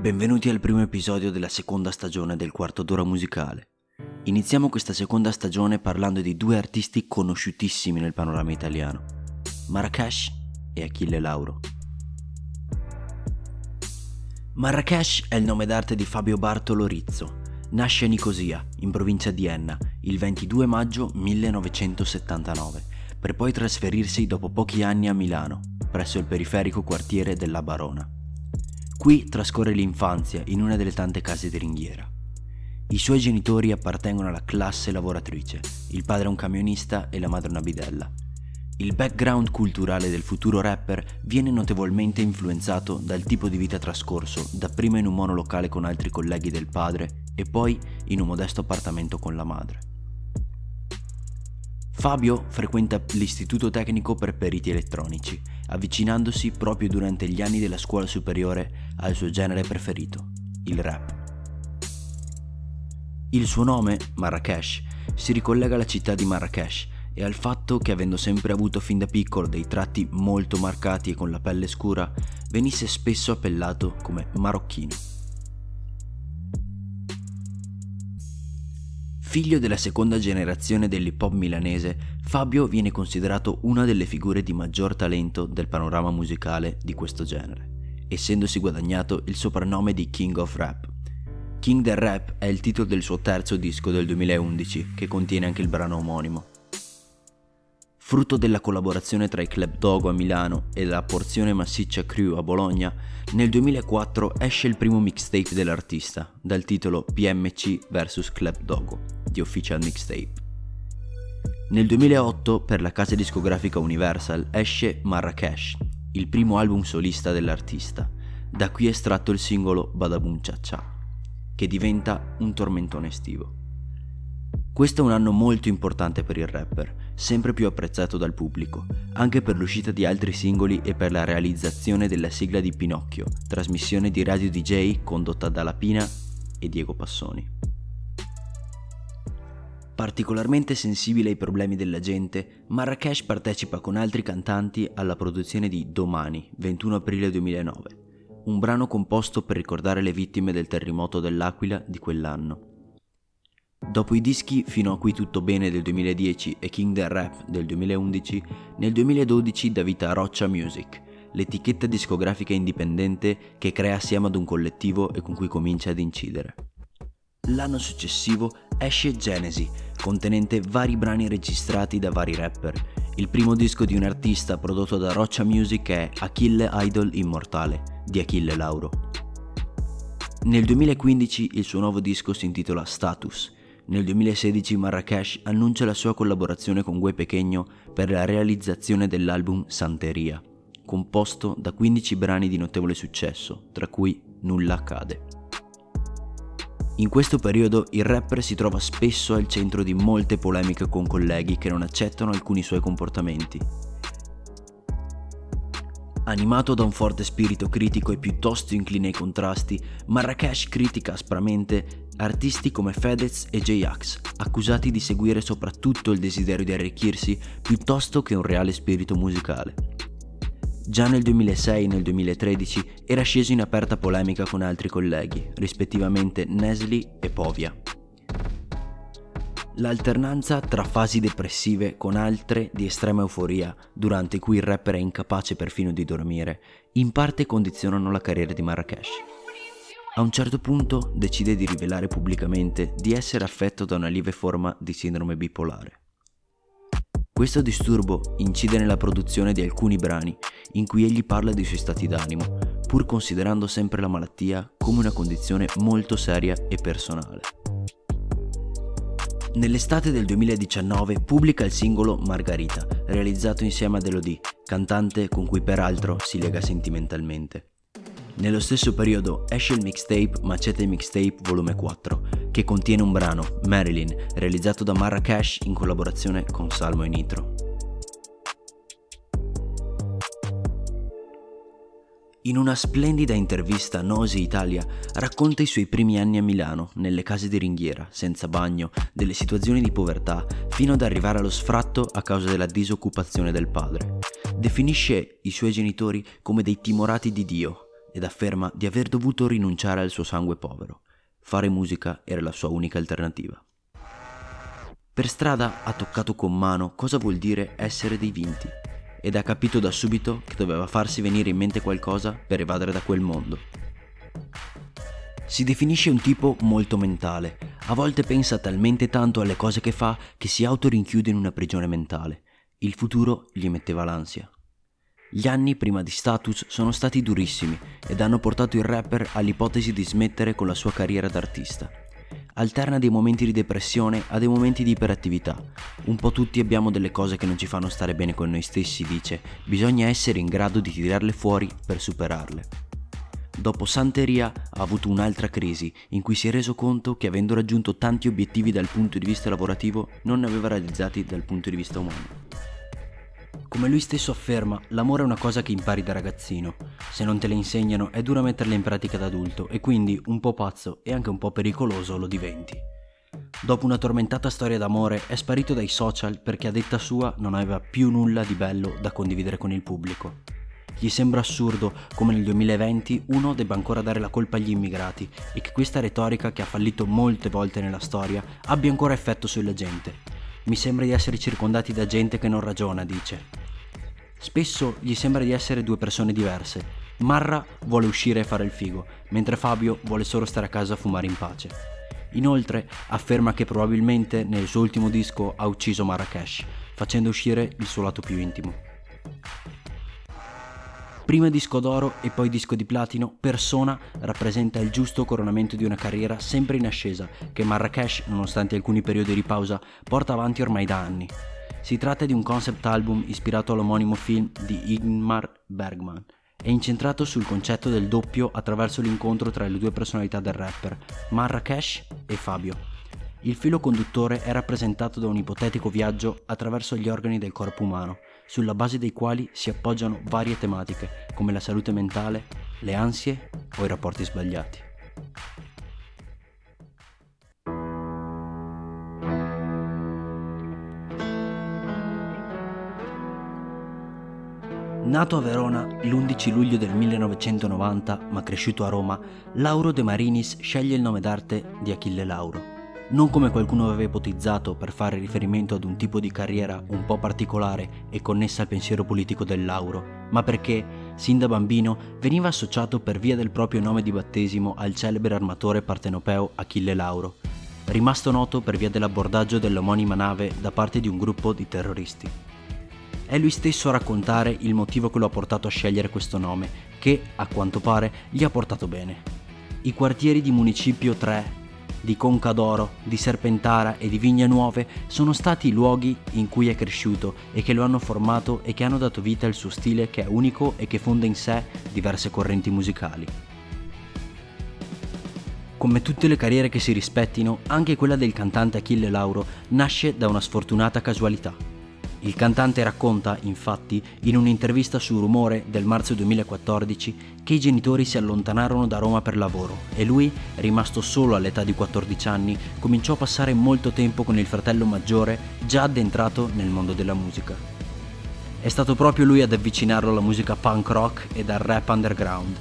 Benvenuti al primo episodio della seconda stagione del quarto d'ora musicale. Iniziamo questa seconda stagione parlando di due artisti conosciutissimi nel panorama italiano, Marrakesh e Achille Lauro. Marrakesh è il nome d'arte di Fabio Bartolo Rizzo. Nasce a Nicosia, in provincia di Enna, il 22 maggio 1979, per poi trasferirsi dopo pochi anni a Milano, presso il periferico quartiere della Barona. Qui trascorre l'infanzia in una delle tante case di ringhiera. I suoi genitori appartengono alla classe lavoratrice, il padre è un camionista e la madre una bidella. Il background culturale del futuro rapper viene notevolmente influenzato dal tipo di vita trascorso, dapprima in un monolocale con altri colleghi del padre e poi in un modesto appartamento con la madre. Fabio frequenta l'istituto tecnico per periti elettronici, avvicinandosi proprio durante gli anni della scuola superiore al suo genere preferito, il rap. Il suo nome, Marrakesh, si ricollega alla città di Marrakesh, e al fatto che avendo sempre avuto fin da piccolo dei tratti molto marcati e con la pelle scura, venisse spesso appellato come marocchino. Figlio della seconda generazione dell'hip hop milanese, Fabio viene considerato una delle figure di maggior talento del panorama musicale di questo genere, essendosi guadagnato il soprannome di King of Rap. King del Rap è il titolo del suo terzo disco del 2011, che contiene anche il brano omonimo. Frutto della collaborazione tra i Club Dogo a Milano e la porzione massiccia Crew a Bologna, nel 2004 esce il primo mixtape dell'artista, dal titolo PMC vs Club Dogo, di Official Mixtape. Nel 2008 per la casa discografica Universal esce Marrakesh, il primo album solista dell'artista, da qui è estratto il singolo Badabun Cha Cha, che diventa un tormentone estivo. Questo è un anno molto importante per il rapper, sempre più apprezzato dal pubblico, anche per l'uscita di altri singoli e per la realizzazione della sigla di Pinocchio, trasmissione di Radio DJ condotta da Lapina e Diego Passoni. Particolarmente sensibile ai problemi della gente, Marrakesh partecipa con altri cantanti alla produzione di Domani, 21 aprile 2009, un brano composto per ricordare le vittime del terremoto dell'Aquila di quell'anno. Dopo i dischi Fino a qui tutto bene del 2010 e King del Rap del 2011, nel 2012 dà vita a Roccia Music, l'etichetta discografica indipendente che crea assieme ad un collettivo e con cui comincia ad incidere. L'anno successivo esce Genesi, contenente vari brani registrati da vari rapper. Il primo disco di un artista prodotto da Roccia Music è Achille Idol Immortale, di Achille Lauro. Nel 2015 il suo nuovo disco si intitola Status nel 2016 Marrakesh annuncia la sua collaborazione con Gue Pequeño per la realizzazione dell'album Santeria, composto da 15 brani di notevole successo, tra cui Nulla accade. In questo periodo il rapper si trova spesso al centro di molte polemiche con colleghi che non accettano alcuni suoi comportamenti. Animato da un forte spirito critico e piuttosto incline ai contrasti, Marrakesh critica aspramente artisti come Fedez e J-Ax, accusati di seguire soprattutto il desiderio di arricchirsi piuttosto che un reale spirito musicale. Già nel 2006 e nel 2013 era sceso in aperta polemica con altri colleghi, rispettivamente Nesli e Povia. L'alternanza tra fasi depressive con altre di estrema euforia, durante cui il rapper è incapace perfino di dormire, in parte condizionano la carriera di Marrakesh. A un certo punto decide di rivelare pubblicamente di essere affetto da una lieve forma di sindrome bipolare. Questo disturbo incide nella produzione di alcuni brani in cui egli parla dei suoi stati d'animo, pur considerando sempre la malattia come una condizione molto seria e personale. Nell'estate del 2019 pubblica il singolo Margarita, realizzato insieme ad Elodie, cantante con cui peraltro si lega sentimentalmente. Nello stesso periodo esce il mixtape Macete Mixtape Volume 4, che contiene un brano, Marilyn, realizzato da Marrakesh in collaborazione con Salmo e Nitro. In una splendida intervista a Nosi Italia racconta i suoi primi anni a Milano, nelle case di ringhiera, senza bagno, delle situazioni di povertà, fino ad arrivare allo sfratto a causa della disoccupazione del padre. Definisce i suoi genitori come dei timorati di Dio, ed afferma di aver dovuto rinunciare al suo sangue povero. Fare musica era la sua unica alternativa. Per strada ha toccato con mano cosa vuol dire essere dei vinti ed ha capito da subito che doveva farsi venire in mente qualcosa per evadere da quel mondo. Si definisce un tipo molto mentale, a volte pensa talmente tanto alle cose che fa che si autorinchiude in una prigione mentale. Il futuro gli metteva l'ansia. Gli anni prima di Status sono stati durissimi ed hanno portato il rapper all'ipotesi di smettere con la sua carriera d'artista. Alterna dei momenti di depressione a dei momenti di iperattività. Un po' tutti abbiamo delle cose che non ci fanno stare bene con noi stessi, dice. Bisogna essere in grado di tirarle fuori per superarle. Dopo Santeria ha avuto un'altra crisi in cui si è reso conto che avendo raggiunto tanti obiettivi dal punto di vista lavorativo non ne aveva realizzati dal punto di vista umano. Come lui stesso afferma, l'amore è una cosa che impari da ragazzino. Se non te le insegnano è dura metterle in pratica da adulto e quindi un po' pazzo e anche un po' pericoloso lo diventi. Dopo una tormentata storia d'amore è sparito dai social perché a detta sua non aveva più nulla di bello da condividere con il pubblico. Gli sembra assurdo come nel 2020 uno debba ancora dare la colpa agli immigrati e che questa retorica che ha fallito molte volte nella storia abbia ancora effetto sulla gente. Mi sembra di essere circondati da gente che non ragiona, dice. Spesso gli sembra di essere due persone diverse. Marra vuole uscire e fare il figo, mentre Fabio vuole solo stare a casa a fumare in pace. Inoltre afferma che probabilmente nel suo ultimo disco ha ucciso Marrakesh, facendo uscire il suo lato più intimo. Prima disco d'oro e poi disco di platino, Persona rappresenta il giusto coronamento di una carriera sempre in ascesa che Marrakesh, nonostante alcuni periodi di pausa, porta avanti ormai da anni. Si tratta di un concept album ispirato all'omonimo film di Ingmar Bergman e incentrato sul concetto del doppio attraverso l'incontro tra le due personalità del rapper, Marrakesh e Fabio. Il filo conduttore è rappresentato da un ipotetico viaggio attraverso gli organi del corpo umano, sulla base dei quali si appoggiano varie tematiche come la salute mentale, le ansie o i rapporti sbagliati. Nato a Verona l'11 luglio del 1990, ma cresciuto a Roma, Lauro De Marinis sceglie il nome d'arte di Achille Lauro. Non come qualcuno aveva ipotizzato per fare riferimento ad un tipo di carriera un po' particolare e connessa al pensiero politico del Lauro, ma perché, sin da bambino, veniva associato per via del proprio nome di battesimo al celebre armatore partenopeo Achille Lauro, rimasto noto per via dell'abbordaggio dell'omonima nave da parte di un gruppo di terroristi. È lui stesso a raccontare il motivo che lo ha portato a scegliere questo nome, che, a quanto pare, gli ha portato bene. I quartieri di Municipio 3, di Concadoro, di Serpentara e di Vigne Nuove sono stati i luoghi in cui è cresciuto e che lo hanno formato e che hanno dato vita al suo stile che è unico e che fonda in sé diverse correnti musicali. Come tutte le carriere che si rispettino, anche quella del cantante Achille Lauro nasce da una sfortunata casualità. Il cantante racconta, infatti, in un'intervista su Rumore del marzo 2014, che i genitori si allontanarono da Roma per lavoro e lui, rimasto solo all'età di 14 anni, cominciò a passare molto tempo con il fratello maggiore già addentrato nel mondo della musica. È stato proprio lui ad avvicinarlo alla musica punk rock e al rap underground.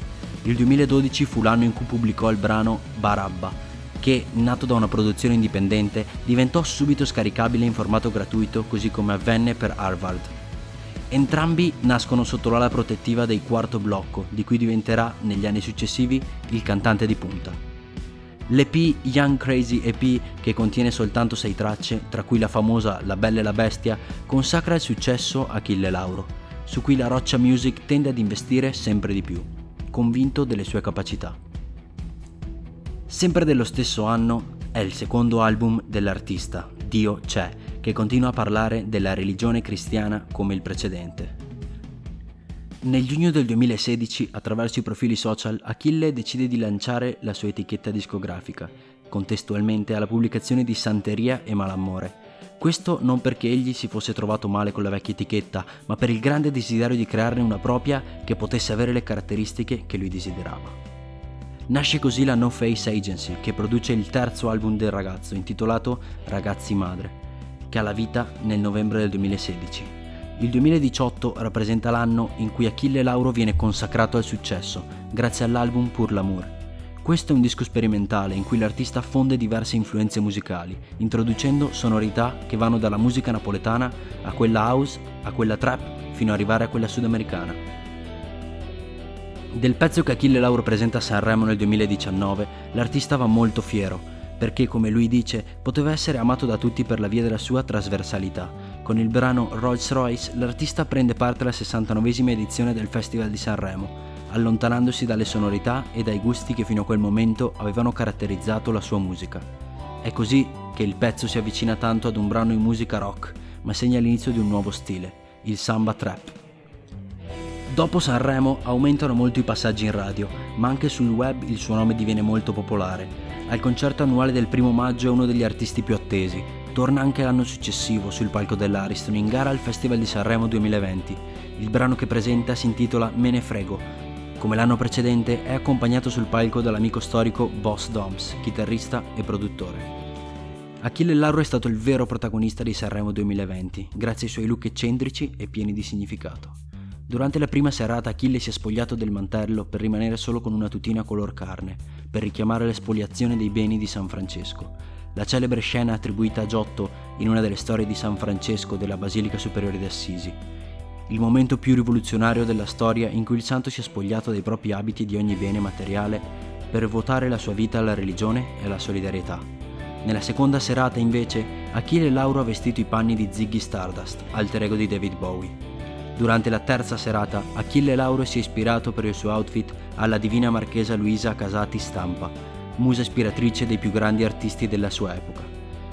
Il 2012 fu l'anno in cui pubblicò il brano Barabba, che, nato da una produzione indipendente, diventò subito scaricabile in formato gratuito così come avvenne per Harvard. Entrambi nascono sotto l'ala protettiva dei Quarto Blocco, di cui diventerà, negli anni successivi, il cantante di punta. L'EP Young Crazy EP, che contiene soltanto sei tracce, tra cui la famosa La Bella e la Bestia, consacra il successo a Achille Lauro, su cui la Roccia Music tende ad investire sempre di più, convinto delle sue capacità. Sempre dello stesso anno è il secondo album dell'artista, Dio c'è, che continua a parlare della religione cristiana come il precedente. Nel giugno del 2016, attraverso i profili social, Achille decide di lanciare la sua etichetta discografica, contestualmente alla pubblicazione di Santeria e Malamore. Questo non perché egli si fosse trovato male con la vecchia etichetta, ma per il grande desiderio di crearne una propria che potesse avere le caratteristiche che lui desiderava. Nasce così la No Face Agency, che produce il terzo album del ragazzo, intitolato Ragazzi Madre, che ha la vita nel novembre del 2016. Il 2018 rappresenta l'anno in cui Achille Lauro viene consacrato al successo, grazie all'album Pour l'amour. Questo è un disco sperimentale in cui l'artista fonde diverse influenze musicali, introducendo sonorità che vanno dalla musica napoletana a quella house, a quella trap, fino ad arrivare a quella sudamericana. Del pezzo che Achille Lauro presenta a Sanremo nel 2019, l'artista va molto fiero, perché come lui dice poteva essere amato da tutti per la via della sua trasversalità. Con il brano Rolls Royce l'artista prende parte alla 69esima edizione del Festival di Sanremo, allontanandosi dalle sonorità e dai gusti che fino a quel momento avevano caratterizzato la sua musica. È così che il pezzo si avvicina tanto ad un brano in musica rock, ma segna l'inizio di un nuovo stile, il samba trap. Dopo Sanremo aumentano molto i passaggi in radio, ma anche sul web il suo nome diviene molto popolare. Al concerto annuale del primo maggio è uno degli artisti più attesi. Torna anche l'anno successivo sul palco dell'Ariston in gara al Festival di Sanremo 2020. Il brano che presenta si intitola Me ne frego, come l'anno precedente è accompagnato sul palco dall'amico storico Boss Doms, chitarrista e produttore. Achille Lauro è stato il vero protagonista di Sanremo 2020, grazie ai suoi look eccentrici e pieni di significato. Durante la prima serata Achille si è spogliato del mantello per rimanere solo con una tutina color carne, per richiamare l'espoliazione dei beni di San Francesco, la celebre scena attribuita a Giotto in una delle storie di San Francesco della Basilica Superiore di Assisi, il momento più rivoluzionario della storia in cui il santo si è spogliato dei propri abiti di ogni bene materiale per votare la sua vita alla religione e alla solidarietà. Nella seconda serata, invece, Achille Lauro ha vestito i panni di Ziggy Stardust, alter ego di David Bowie. Durante la terza serata, Achille Lauro si è ispirato per il suo outfit alla divina marchesa Luisa Casati Stampa, musa ispiratrice dei più grandi artisti della sua epoca.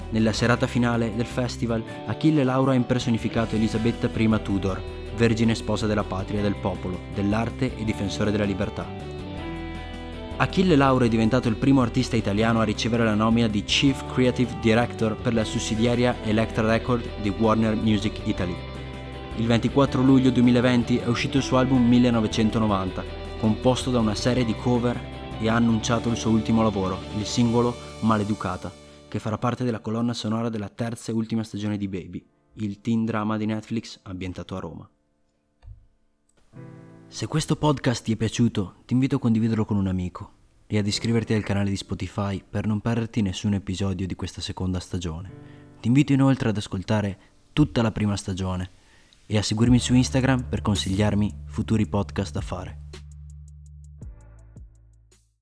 Nella serata finale del festival, Achille Lauro ha impersonificato Elisabetta I Tudor, vergine sposa della patria, del popolo, dell'arte e difensore della libertà. Achille Lauro è diventato il primo artista italiano a ricevere la nomina di Chief Creative Director per la sussidiaria Electra Record di Warner Music Italy. Il 24 luglio 2020 è uscito il suo album 1990, composto da una serie di cover e ha annunciato il suo ultimo lavoro, il singolo Maleducata, che farà parte della colonna sonora della terza e ultima stagione di Baby, il teen drama di Netflix ambientato a Roma. Se questo podcast ti è piaciuto, ti invito a condividerlo con un amico e ad iscriverti al canale di Spotify per non perderti nessun episodio di questa seconda stagione. Ti invito inoltre ad ascoltare tutta la prima stagione e a seguirmi su Instagram per consigliarmi futuri podcast da fare.